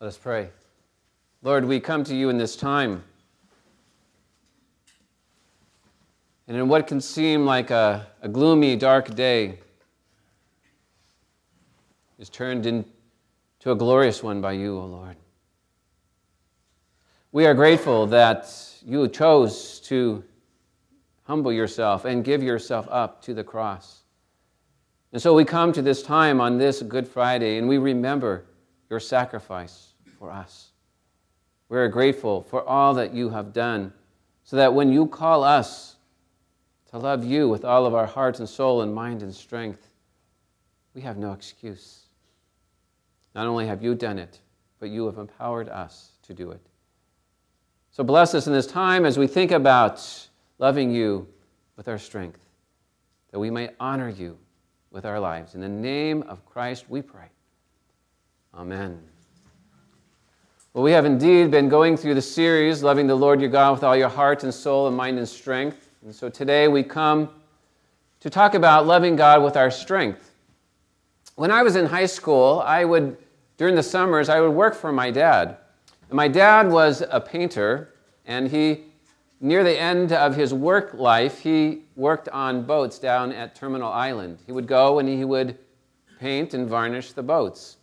Let us pray. Lord, we come to you in this time. And in what can seem like a, a gloomy, dark day, is turned into a glorious one by you, O Lord. We are grateful that you chose to humble yourself and give yourself up to the cross. And so we come to this time on this Good Friday and we remember your sacrifice for us. We are grateful for all that you have done so that when you call us to love you with all of our heart and soul and mind and strength, we have no excuse. Not only have you done it, but you have empowered us to do it. So bless us in this time as we think about loving you with our strength, that we may honor you with our lives. In the name of Christ, we pray. Amen. Well, we have indeed been going through the series, Loving the Lord your God with all your heart and soul and mind and strength. And so today we come to talk about loving God with our strength. When I was in high school, I would, during the summers, I would work for my dad. And my dad was a painter, and he, near the end of his work life, he worked on boats down at Terminal Island. He would go and he would paint and varnish the boats.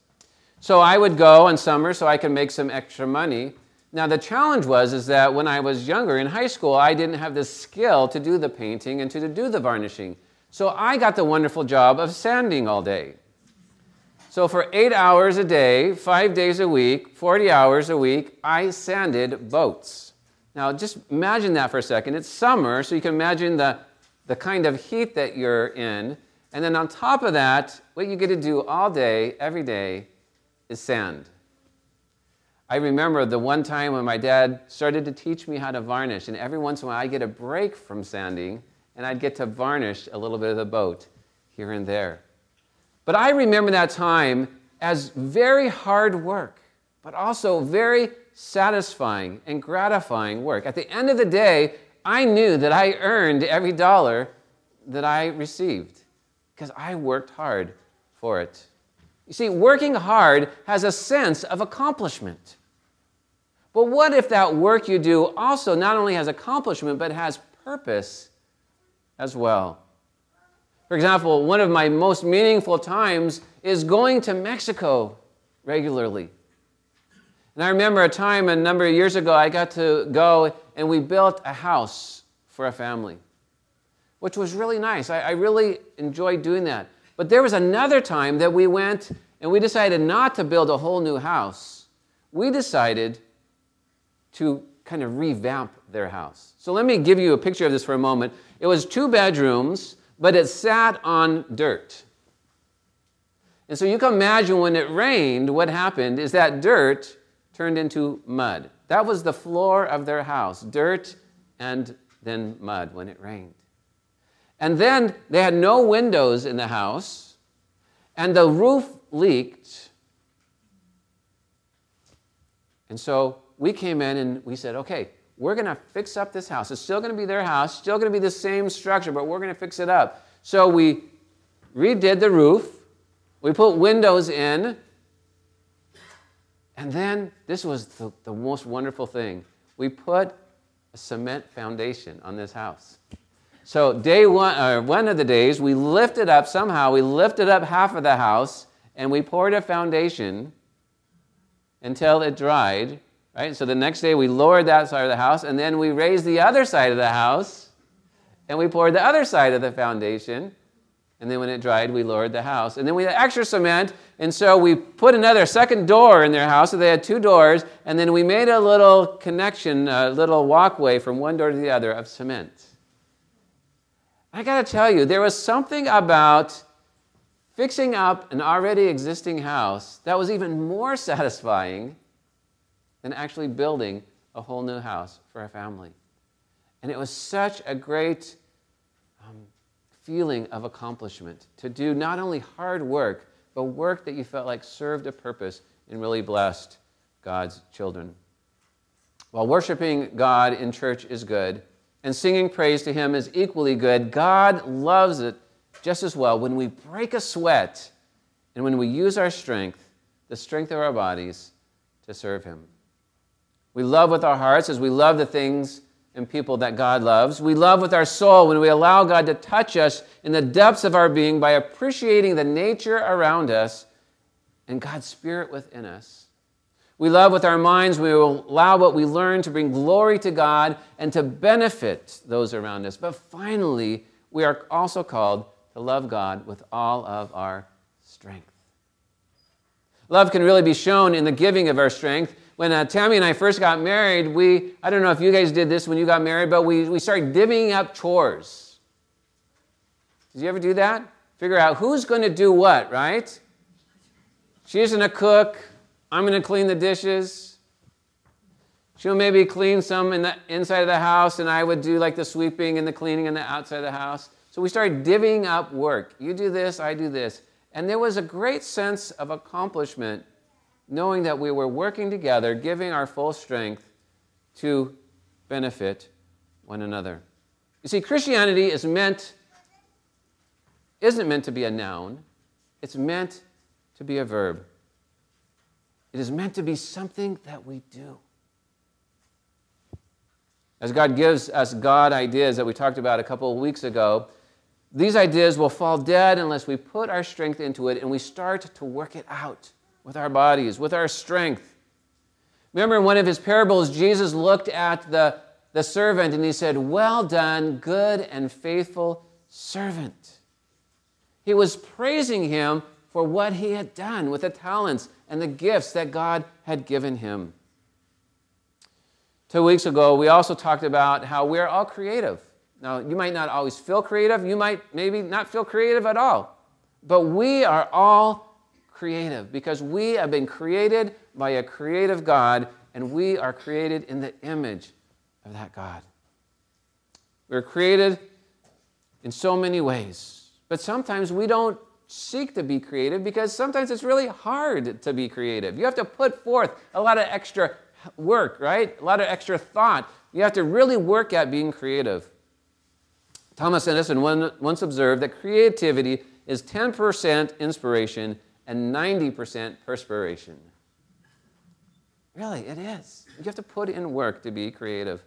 So I would go in summer so I could make some extra money. Now the challenge was is that when I was younger in high school, I didn't have the skill to do the painting and to do the varnishing. So I got the wonderful job of sanding all day. So for eight hours a day, five days a week, 40 hours a week, I sanded boats. Now just imagine that for a second. It's summer, so you can imagine the, the kind of heat that you're in. And then on top of that, what you get to do all day, every day, is sand. I remember the one time when my dad started to teach me how to varnish, and every once in a while I'd get a break from sanding and I'd get to varnish a little bit of the boat here and there. But I remember that time as very hard work, but also very satisfying and gratifying work. At the end of the day, I knew that I earned every dollar that I received because I worked hard for it. You see, working hard has a sense of accomplishment. But what if that work you do also not only has accomplishment, but has purpose as well? For example, one of my most meaningful times is going to Mexico regularly. And I remember a time a number of years ago, I got to go and we built a house for a family, which was really nice. I, I really enjoyed doing that. But there was another time that we went and we decided not to build a whole new house. We decided to kind of revamp their house. So let me give you a picture of this for a moment. It was two bedrooms but it sat on dirt. And so you can imagine when it rained, what happened is that dirt turned into mud. That was the floor of their house dirt and then mud when it rained. And then they had no windows in the house, and the roof leaked. And so we came in and we said, okay, we're going to fix up this house. It's still going to be their house, still going to be the same structure, but we're going to fix it up. So we redid the roof, we put windows in, and then this was the, the most wonderful thing. We put a cement foundation on this house. So day one, or one of the days, we lifted up somehow. We lifted up half of the house, and we poured a foundation until it dried, Right? So the next day we lowered that side of the house, and then we raised the other side of the house, and we poured the other side of the foundation. And then when it dried, we lowered the house. And then we had extra cement, and so we put another second door in their house, so they had two doors, and then we made a little connection, a little walkway from one door to the other of cement. I gotta tell you, there was something about fixing up an already existing house that was even more satisfying than actually building a whole new house for a family. And it was such a great um, feeling of accomplishment to do not only hard work, but work that you felt like served a purpose and really blessed God's children. While worshiping God in church is good, and singing praise to Him is equally good, God loves it just as well when we break a sweat and when we use our strength, the strength of our bodies, to serve Him. We love with our hearts as we love the things and people that God loves. We love with our soul when we allow God to touch us in the depths of our being by appreciating the nature around us and God's Spirit within us. We love with our minds we allow what we learn to bring glory to God and to benefit those around us. But finally, we are also called to love God with all of our strength. Love can really be shown in the giving of our strength when uh, Tammy and I first got married, we, I don't know if you guys did this when you got married, but we, we started divvying up chores. Did you ever do that? Figure out who's going to do what, right? She isn't a cook. I'm going to clean the dishes. She'll maybe clean some in the inside of the house, and I would do like the sweeping and the cleaning in the outside of the house. So we started divvying up work. You do this, I do this. And there was a great sense of accomplishment knowing that we were working together, giving our full strength to benefit one another. You see, Christianity is meant, isn't meant to be a noun, it's meant to be a verb. It is meant to be something that we do. As God gives us God ideas that we talked about a couple of weeks ago, these ideas will fall dead unless we put our strength into it and we start to work it out with our bodies, with our strength. Remember in one of his parables, Jesus looked at the, the servant and he said, Well done, good and faithful servant. He was praising him for what he had done with the talents and the gifts that God had given him. Two weeks ago, we also talked about how we're all creative. Now, you might not always feel creative, you might maybe not feel creative at all, but we are all creative because we have been created by a creative God and we are created in the image of that God. We're created in so many ways, but sometimes we don't seek to be creative because sometimes it's really hard to be creative. You have to put forth a lot of extra work, right? A lot of extra thought. You have to really work at being creative. Thomas Edison once observed that creativity is 10% inspiration and 90% perspiration. Really, it is. You have to put in work to be creative.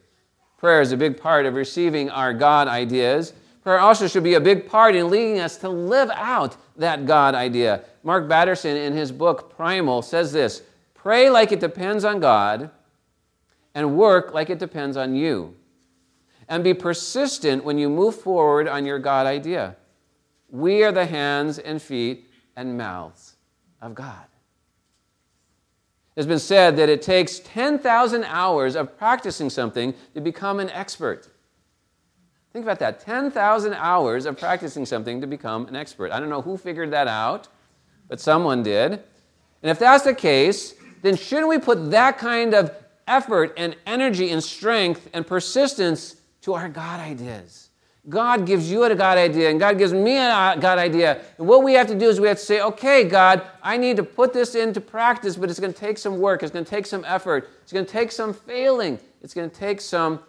Prayer is a big part of receiving our God ideas. Prayer also should be a big part in leading us to live out that God idea. Mark Batterson, in his book Primal, says this Pray like it depends on God, and work like it depends on you. And be persistent when you move forward on your God idea. We are the hands and feet and mouths of God. It's been said that it takes 10,000 hours of practicing something to become an expert. Think about that 10,000 hours of practicing something to become an expert. I don't know who figured that out, but someone did. And if that's the case, then shouldn't we put that kind of effort and energy and strength and persistence to our God ideas? God gives you a God idea, and God gives me a uh, God idea. And what we have to do is we have to say, okay, God, I need to put this into practice, but it's going to take some work. It's going to take some effort. It's going to take some failing. It's going to take some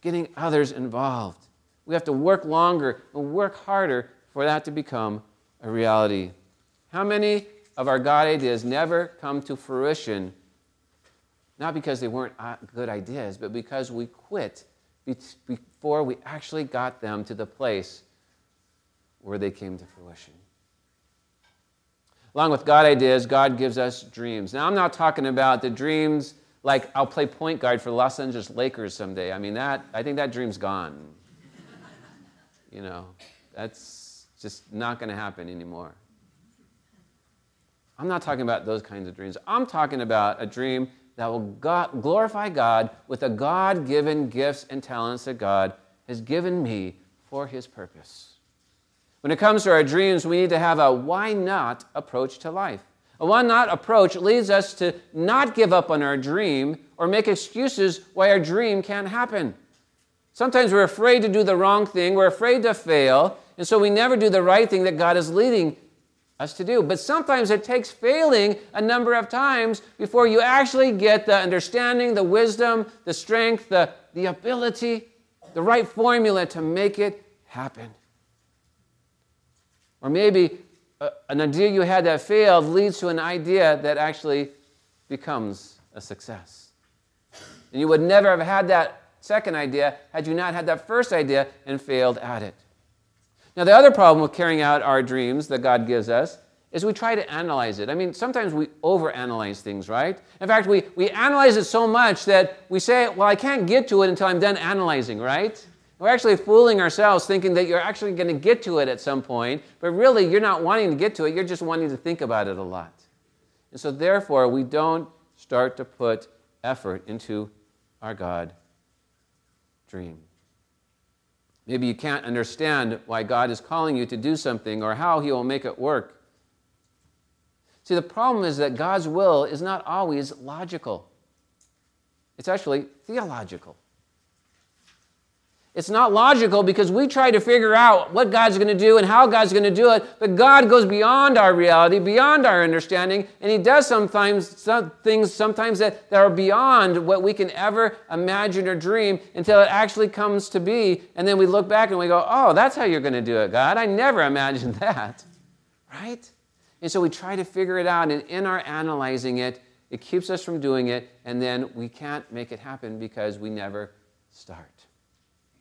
getting others involved. We have to work longer and work harder for that to become a reality. How many of our God ideas never come to fruition? Not because they weren't uh, good ideas, but because we quit before we actually got them to the place where they came to fruition. Along with God ideas, God gives us dreams. Now, I'm not talking about the dreams like I'll play point guard for the Los Angeles Lakers someday. I mean, that, I think that dream's gone. you know, that's just not going to happen anymore. I'm not talking about those kinds of dreams. I'm talking about a dream that will God, glorify God with the God given gifts and talents that God has given me for His purpose. When it comes to our dreams, we need to have a why not approach to life. A why not approach leads us to not give up on our dream or make excuses why our dream can't happen. Sometimes we're afraid to do the wrong thing, we're afraid to fail, and so we never do the right thing that God is leading us to do. But sometimes it takes failing a number of times before you actually get the understanding, the wisdom, the strength, the, the ability, the right formula to make it happen. Or maybe an idea you had that failed leads to an idea that actually becomes a success. And you would never have had that second idea had you not had that first idea and failed at it. Now, the other problem with carrying out our dreams that God gives us is we try to analyze it. I mean, sometimes we overanalyze things, right? In fact, we, we analyze it so much that we say, well, I can't get to it until I'm done analyzing, right? We're actually fooling ourselves thinking that you're actually going to get to it at some point, but really you're not wanting to get to it, you're just wanting to think about it a lot. And so, therefore, we don't start to put effort into our God dream. Maybe you can't understand why God is calling you to do something or how He will make it work. See, the problem is that God's will is not always logical, it's actually theological. It's not logical because we try to figure out what God's going to do and how God's going to do it, but God goes beyond our reality, beyond our understanding, and He does sometimes some things sometimes that, that are beyond what we can ever imagine or dream until it actually comes to be. And then we look back and we go, Oh, that's how you're going to do it, God. I never imagined that. Right? And so we try to figure it out, and in our analyzing it, it keeps us from doing it, and then we can't make it happen because we never start.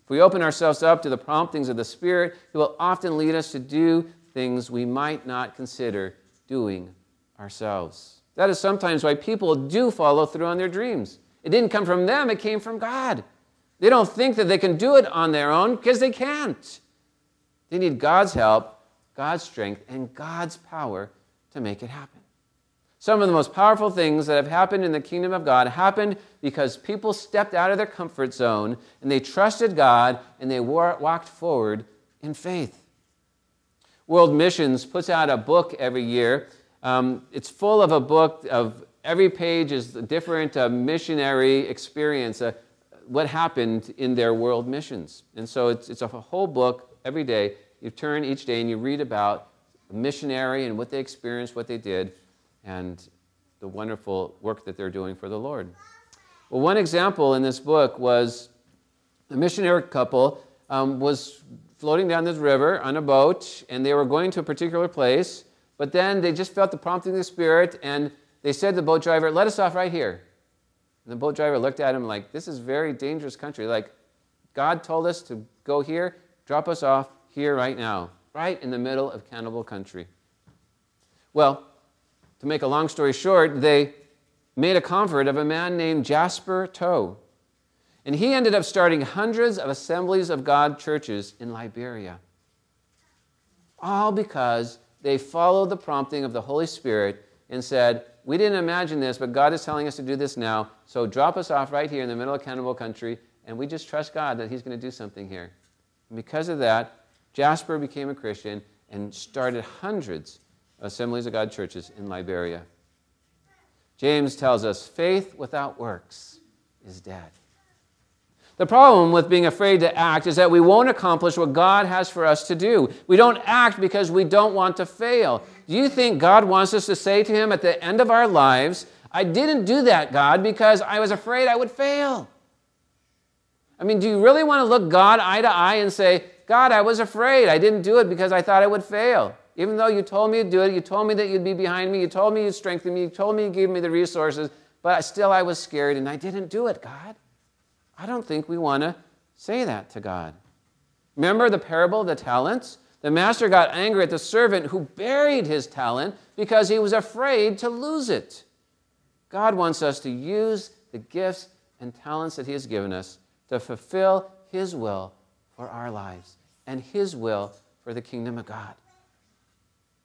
If we open ourselves up to the promptings of the Spirit, He will often lead us to do things we might not consider doing ourselves. That is sometimes why people do follow through on their dreams. It didn't come from them, it came from God. They don't think that they can do it on their own because they can't. They need God's help, God's strength, and God's power to make it happen. Some of the most powerful things that have happened in the kingdom of God happened because people stepped out of their comfort zone and they trusted God and they walked forward in faith. World Missions puts out a book every year. Um, it's full of a book of every page is a different uh, missionary experience, uh, what happened in their world missions. And so it's, it's a whole book every day. You turn each day and you read about a missionary and what they experienced, what they did and the wonderful work that they're doing for the Lord. Well, one example in this book was a missionary couple um, was floating down this river on a boat, and they were going to a particular place, but then they just felt the prompting of the Spirit, and they said to the boat driver, Let us off right here. And the boat driver looked at him like, This is very dangerous country. Like, God told us to go here, drop us off here right now, right in the middle of cannibal country. Well, to make a long story short, they made a convert of a man named Jasper Toe. And he ended up starting hundreds of assemblies of God churches in Liberia. All because they followed the prompting of the Holy Spirit and said, We didn't imagine this, but God is telling us to do this now, so drop us off right here in the middle of cannibal country, and we just trust God that He's going to do something here. And because of that, Jasper became a Christian and started hundreds Assemblies of God churches in Liberia. James tells us faith without works is dead. The problem with being afraid to act is that we won't accomplish what God has for us to do. We don't act because we don't want to fail. Do you think God wants us to say to Him at the end of our lives, I didn't do that, God, because I was afraid I would fail? I mean, do you really want to look God eye to eye and say, God, I was afraid. I didn't do it because I thought I would fail? Even though you told me to do it, you told me that you'd be behind me, you told me you'd strengthen me, you told me you'd give me the resources, but still I was scared and I didn't do it, God. I don't think we want to say that to God. Remember the parable of the talents? The master got angry at the servant who buried his talent because he was afraid to lose it. God wants us to use the gifts and talents that he has given us to fulfill his will for our lives and his will for the kingdom of God.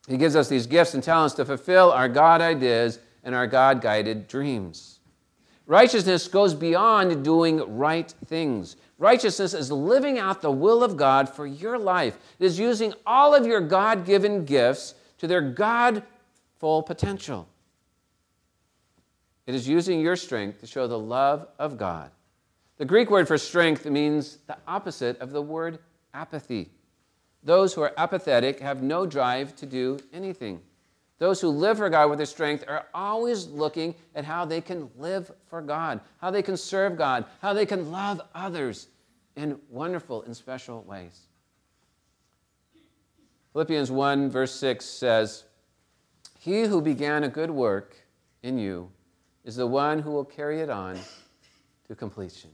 He gives us these gifts and talents to fulfill our God ideas and our God guided dreams. Righteousness goes beyond doing right things. Righteousness is living out the will of God for your life. It is using all of your God given gifts to their God full potential. It is using your strength to show the love of God. The Greek word for strength means the opposite of the word apathy. Those who are apathetic have no drive to do anything. Those who live for God with their strength are always looking at how they can live for God, how they can serve God, how they can love others in wonderful and special ways. Philippians 1, verse 6 says, He who began a good work in you is the one who will carry it on to completion.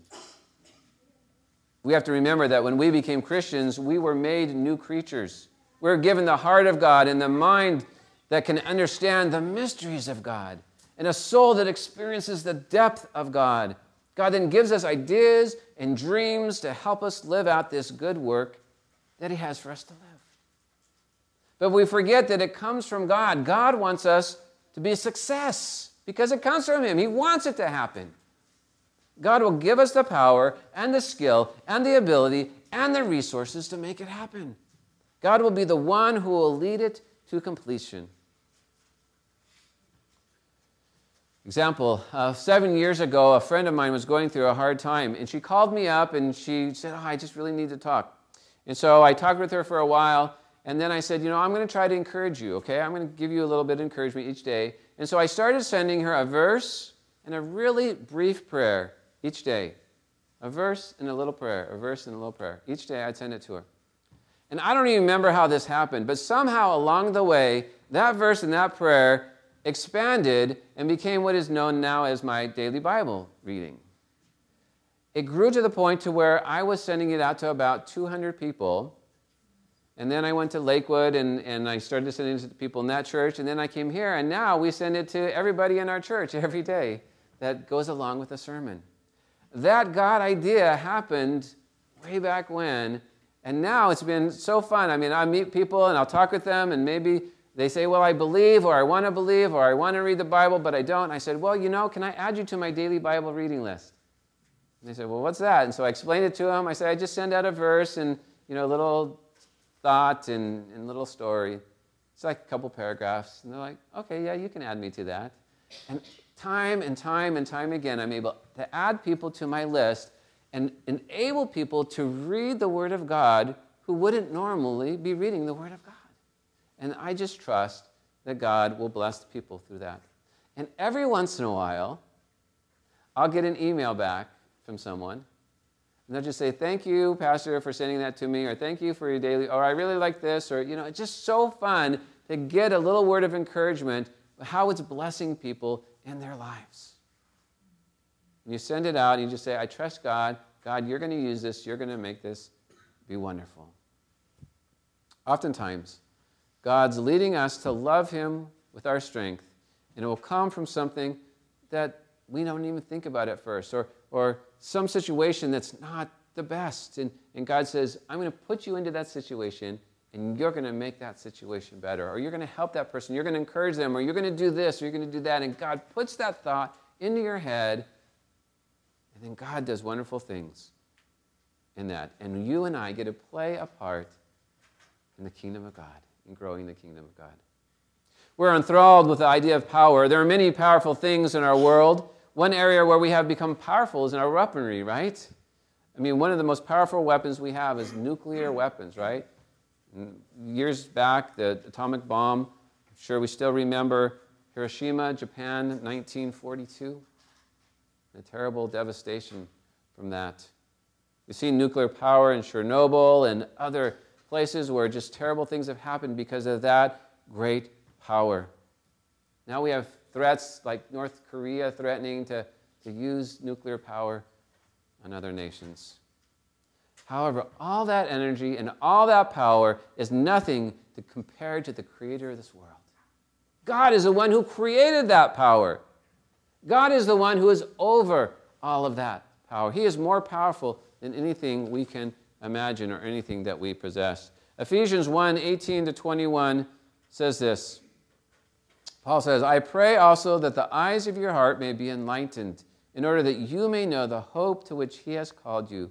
We have to remember that when we became Christians, we were made new creatures. We we're given the heart of God and the mind that can understand the mysteries of God, and a soul that experiences the depth of God. God then gives us ideas and dreams to help us live out this good work that He has for us to live. But we forget that it comes from God. God wants us to be a success because it comes from Him. He wants it to happen. God will give us the power and the skill and the ability and the resources to make it happen. God will be the one who will lead it to completion. Example, uh, seven years ago, a friend of mine was going through a hard time, and she called me up and she said, oh, I just really need to talk. And so I talked with her for a while, and then I said, You know, I'm going to try to encourage you, okay? I'm going to give you a little bit of encouragement each day. And so I started sending her a verse and a really brief prayer each day. A verse and a little prayer, a verse and a little prayer. Each day I'd send it to her. And I don't even remember how this happened, but somehow along the way, that verse and that prayer expanded and became what is known now as my daily Bible reading. It grew to the point to where I was sending it out to about 200 people and then I went to Lakewood and, and I started sending it to people in that church. And then I came here, and now we send it to everybody in our church every day that goes along with the sermon. That God idea happened way back when, and now it's been so fun. I mean, I meet people and I'll talk with them, and maybe they say, Well, I believe, or I want to believe, or I want to read the Bible, but I don't. I said, Well, you know, can I add you to my daily Bible reading list? And they said, Well, what's that? And so I explained it to them. I said, I just send out a verse and, you know, a little thought and, and little story. It's like a couple paragraphs. And they're like, okay, yeah, you can add me to that. And time and time and time again, I'm able to add people to my list and enable people to read the Word of God who wouldn't normally be reading the Word of God. And I just trust that God will bless people through that. And every once in a while, I'll get an email back from someone and they'll just say, Thank you, Pastor, for sending that to me, or thank you for your daily, or I really like this, or, you know, it's just so fun to get a little word of encouragement, how it's blessing people in their lives. You send it out, and you just say, I trust God. God, you're going to use this, you're going to make this be wonderful. Oftentimes, God's leading us to love Him with our strength, and it will come from something that we don't even think about at first, or, or some situation that's not the best. And, and God says, I'm going to put you into that situation and you're going to make that situation better. Or you're going to help that person. You're going to encourage them. Or you're going to do this. Or you're going to do that. And God puts that thought into your head. And then God does wonderful things in that. And you and I get to play a part in the kingdom of God, in growing the kingdom of God. We're enthralled with the idea of power. There are many powerful things in our world. One area where we have become powerful is in our weaponry, right? I mean, one of the most powerful weapons we have is nuclear weapons, right? Years back, the atomic bomb, I'm sure we still remember Hiroshima, Japan, 1942. The terrible devastation from that. We've seen nuclear power in Chernobyl and other places where just terrible things have happened because of that great power. Now we have threats like North Korea threatening to, to use nuclear power on other nations. However, all that energy and all that power is nothing to compare to the creator of this world. God is the one who created that power. God is the one who is over all of that power. He is more powerful than anything we can imagine or anything that we possess. Ephesians 1 18 to 21 says this Paul says, I pray also that the eyes of your heart may be enlightened, in order that you may know the hope to which he has called you,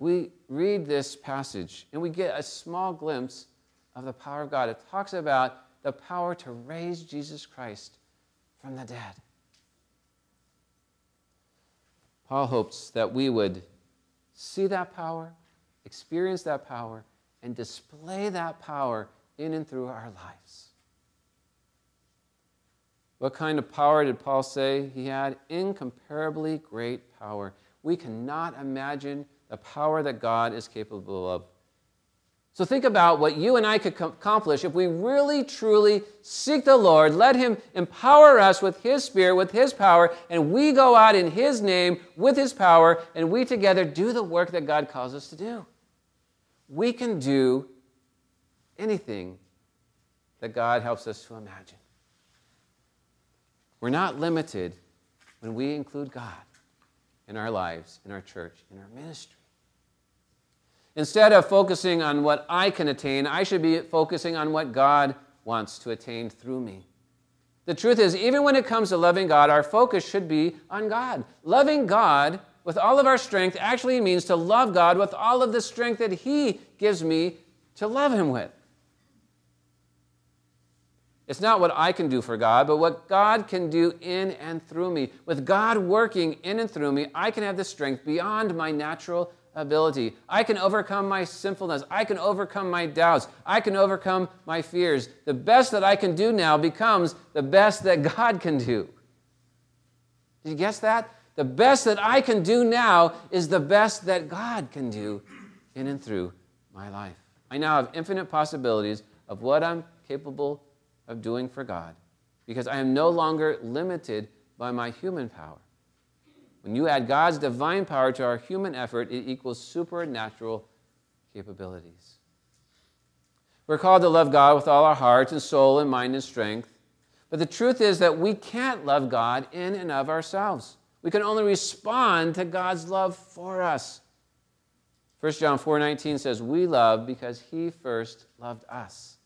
We read this passage and we get a small glimpse of the power of God. It talks about the power to raise Jesus Christ from the dead. Paul hopes that we would see that power, experience that power, and display that power in and through our lives. What kind of power did Paul say he had? Incomparably great power. We cannot imagine the power that God is capable of. So think about what you and I could accomplish if we really, truly seek the Lord, let Him empower us with His Spirit, with His power, and we go out in His name with His power, and we together do the work that God calls us to do. We can do anything that God helps us to imagine. We're not limited when we include God in our lives, in our church, in our ministry. Instead of focusing on what I can attain, I should be focusing on what God wants to attain through me. The truth is, even when it comes to loving God, our focus should be on God. Loving God with all of our strength actually means to love God with all of the strength that He gives me to love Him with. It's not what I can do for God, but what God can do in and through me. With God working in and through me, I can have the strength beyond my natural ability. I can overcome my sinfulness. I can overcome my doubts. I can overcome my fears. The best that I can do now becomes the best that God can do. Did you guess that? The best that I can do now is the best that God can do in and through my life. I now have infinite possibilities of what I'm capable of doing for God because I am no longer limited by my human power. When you add God's divine power to our human effort, it equals supernatural capabilities. We're called to love God with all our heart and soul and mind and strength. But the truth is that we can't love God in and of ourselves. We can only respond to God's love for us. 1 John 4:19 says, "We love because he first loved us."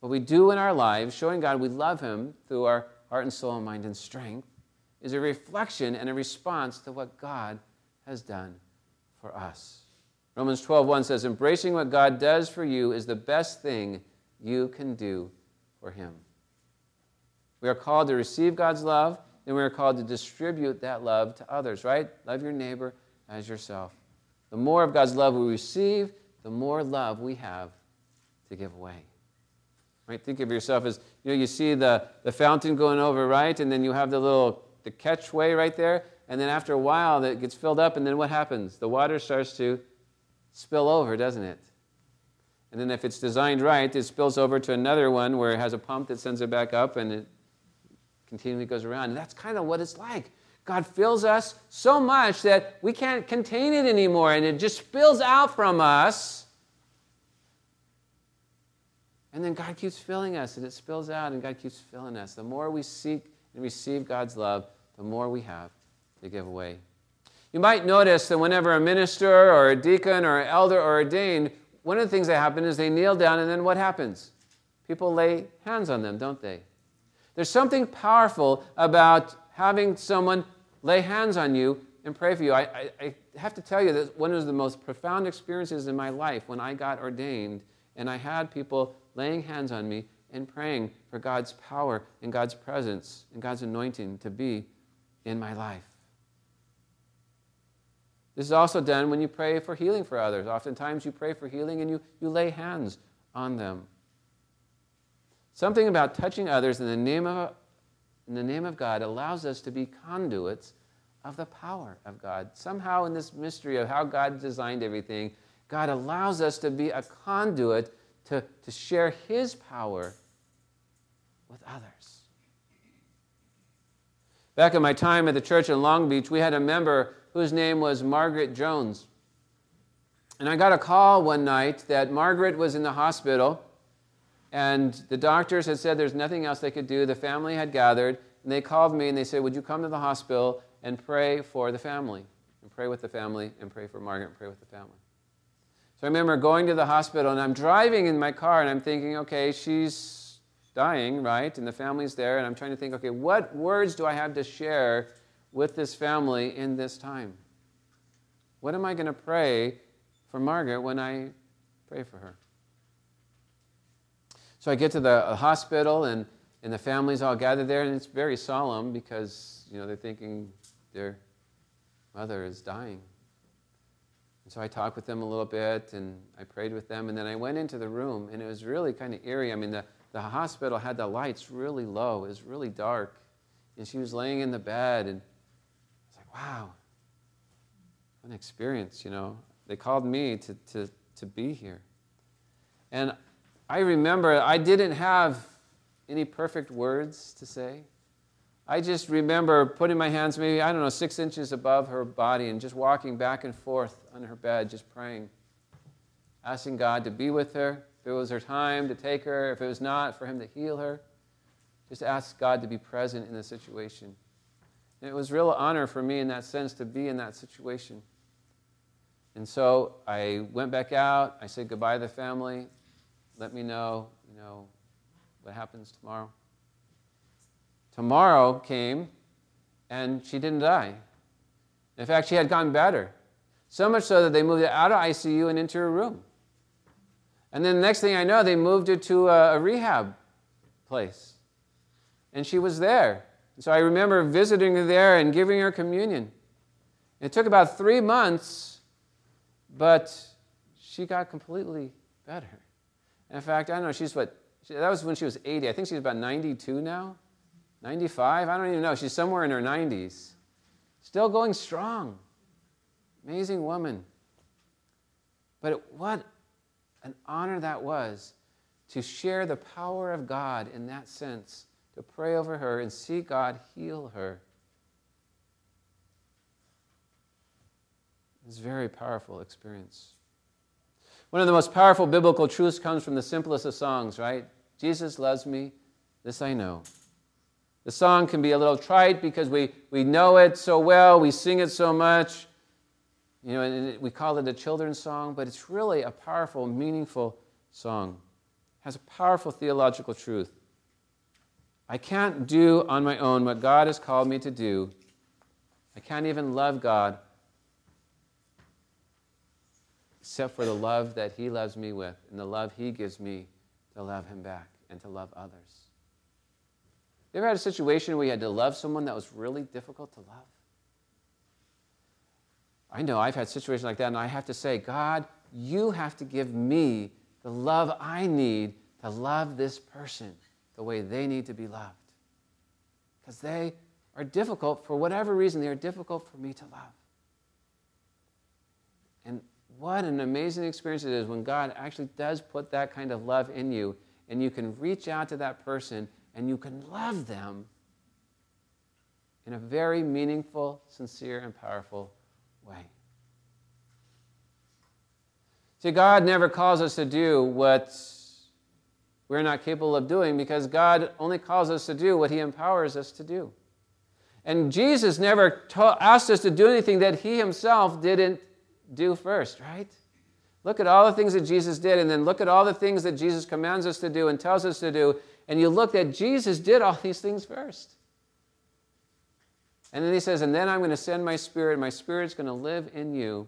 What we do in our lives, showing God we love him through our heart and soul and mind and strength, is a reflection and a response to what God has done for us. Romans 12:1 says, "Embracing what God does for you is the best thing you can do for him." We are called to receive God's love, and we are called to distribute that love to others, right? Love your neighbor as yourself. The more of God's love we receive, the more love we have to give away. Right? Think of yourself as, you know, you see the, the fountain going over, right? And then you have the little the catchway right there, and then after a while it gets filled up, and then what happens? The water starts to spill over, doesn't it? And then if it's designed right, it spills over to another one where it has a pump that sends it back up, and it continually goes around. And that's kind of what it's like. God fills us so much that we can't contain it anymore, and it just spills out from us. And then God keeps filling us, and it spills out, and God keeps filling us. The more we seek and receive God's love, the more we have to give away. You might notice that whenever a minister or a deacon or an elder or ordained, one of the things that happen is they kneel down, and then what happens? People lay hands on them, don't they? There's something powerful about having someone lay hands on you and pray for you. I, I, I, have to tell you that one of the most profound experiences in my life when I got ordained and I had people laying hands on me and praying for God's power and God's presence and God's anointing to be in my life. This is also done when you pray for healing for others. Oftentimes you pray for healing and you, you lay hands on them. Something about touching others in the name of, in the name of God allows us to be conduits of the power of God. Somehow, in this mystery of how God designed everything, God allows us to be a conduit to, to share His power with others. Back in my time at the church in Long Beach, we had a member whose name was Margaret Jones. And I got a call one night that Margaret was in the hospital, and the doctors had said there's nothing else they could do. The family had gathered, and they called me and they said, Would you come to the hospital and pray for the family? And pray with the family, and pray for Margaret, and pray with the family. So I remember going to the hospital, and I'm driving in my car, and I'm thinking, okay, she's dying, right? And the family's there, and I'm trying to think, okay, what words do I have to share with this family in this time? What am I going to pray for Margaret when I pray for her? So I get to the uh, hospital, and, and the family's all gathered there, and it's very solemn because, you know, they're thinking their mother is dying. And so I talked with them a little bit and I prayed with them. And then I went into the room and it was really kind of eerie. I mean, the, the hospital had the lights really low, it was really dark. And she was laying in the bed and I was like, wow, what an experience, you know. They called me to, to, to be here. And I remember I didn't have any perfect words to say. I just remember putting my hands maybe, I don't know, six inches above her body and just walking back and forth on her bed, just praying, asking God to be with her. If it was her time to take her, if it was not, for Him to heal her. Just ask God to be present in the situation. And it was real honor for me in that sense to be in that situation. And so I went back out. I said goodbye to the family. Let me know, you know, what happens tomorrow. Tomorrow came, and she didn't die. In fact, she had gotten better. So much so that they moved her out of ICU and into her room. And then the next thing I know, they moved her to a, a rehab place. And she was there. So I remember visiting her there and giving her communion. It took about three months, but she got completely better. In fact, I don't know, she's what, that was when she was 80. I think she's about 92 now. 95? I don't even know. She's somewhere in her 90s. Still going strong. Amazing woman. But what an honor that was to share the power of God in that sense, to pray over her and see God heal her. It's a very powerful experience. One of the most powerful biblical truths comes from the simplest of songs, right? Jesus loves me, this I know. The song can be a little trite because we, we know it so well, we sing it so much. You know, and we call it a children's song, but it's really a powerful, meaningful song. It has a powerful theological truth. I can't do on my own what God has called me to do. I can't even love God except for the love that He loves me with and the love He gives me to love Him back and to love others. You ever had a situation where you had to love someone that was really difficult to love? I know I've had situations like that, and I have to say, God, you have to give me the love I need to love this person the way they need to be loved. Because they are difficult, for whatever reason, they are difficult for me to love. And what an amazing experience it is when God actually does put that kind of love in you, and you can reach out to that person and you can love them in a very meaningful, sincere, and powerful way. See, God never calls us to do what we're not capable of doing because God only calls us to do what He empowers us to do. And Jesus never ta- asked us to do anything that He Himself didn't do first, right? Look at all the things that Jesus did, and then look at all the things that Jesus commands us to do and tells us to do, and you look at Jesus did all these things first. And then he says, And then I'm going to send my spirit, my spirit's going to live in you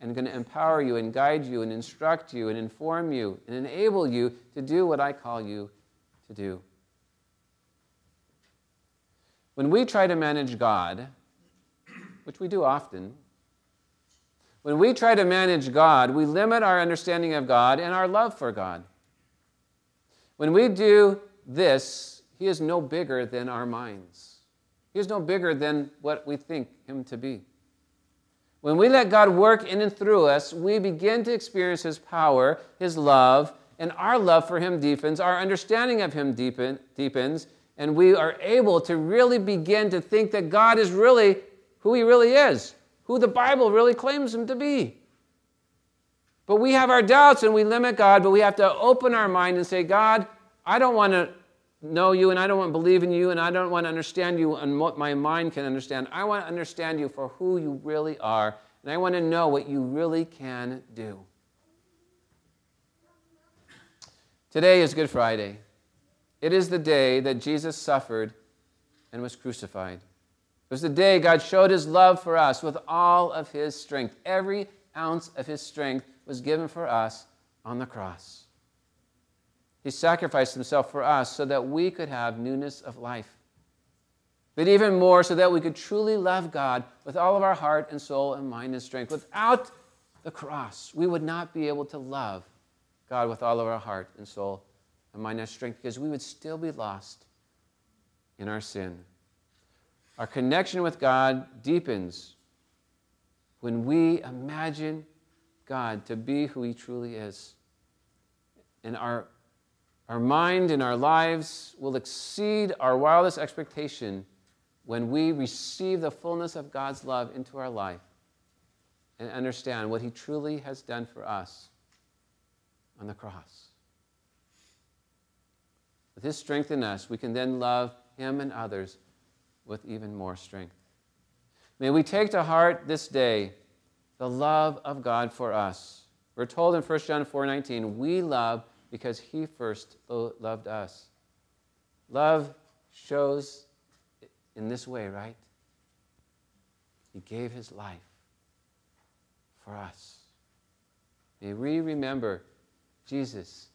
and going to empower you and guide you and instruct you and inform you and enable you to do what I call you to do. When we try to manage God, which we do often, when we try to manage God, we limit our understanding of God and our love for God. When we do this, he is no bigger than our minds. He is no bigger than what we think him to be. When we let God work in and through us, we begin to experience his power, his love, and our love for him deepens, our understanding of him deepen, deepens, and we are able to really begin to think that God is really who he really is, who the Bible really claims him to be. But we have our doubts and we limit God, but we have to open our mind and say, God, I don't want to know you and I don't want to believe in you and I don't want to understand you and what my mind can understand. I want to understand you for who you really are and I want to know what you really can do. Today is Good Friday. It is the day that Jesus suffered and was crucified. It was the day God showed his love for us with all of his strength. Every ounce of his strength was given for us on the cross. He sacrificed himself for us so that we could have newness of life. but even more so that we could truly love God with all of our heart and soul and mind and strength. Without the cross, we would not be able to love God with all of our heart and soul and mind and strength because we would still be lost in our sin. Our connection with God deepens when we imagine God to be who He truly is. And our, our mind and our lives will exceed our wildest expectation when we receive the fullness of God's love into our life and understand what He truly has done for us on the cross. With His strength in us, we can then love Him and others with even more strength. May we take to heart this day the love of God for us. We're told in 1 John 4:19, we love because he first loved us. Love shows in this way, right? He gave his life for us. May we remember Jesus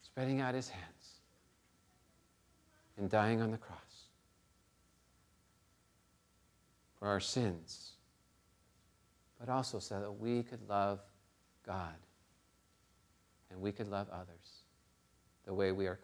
spreading out his hands and dying on the cross for our sins, but also so that we could love God and we could love others the way we are.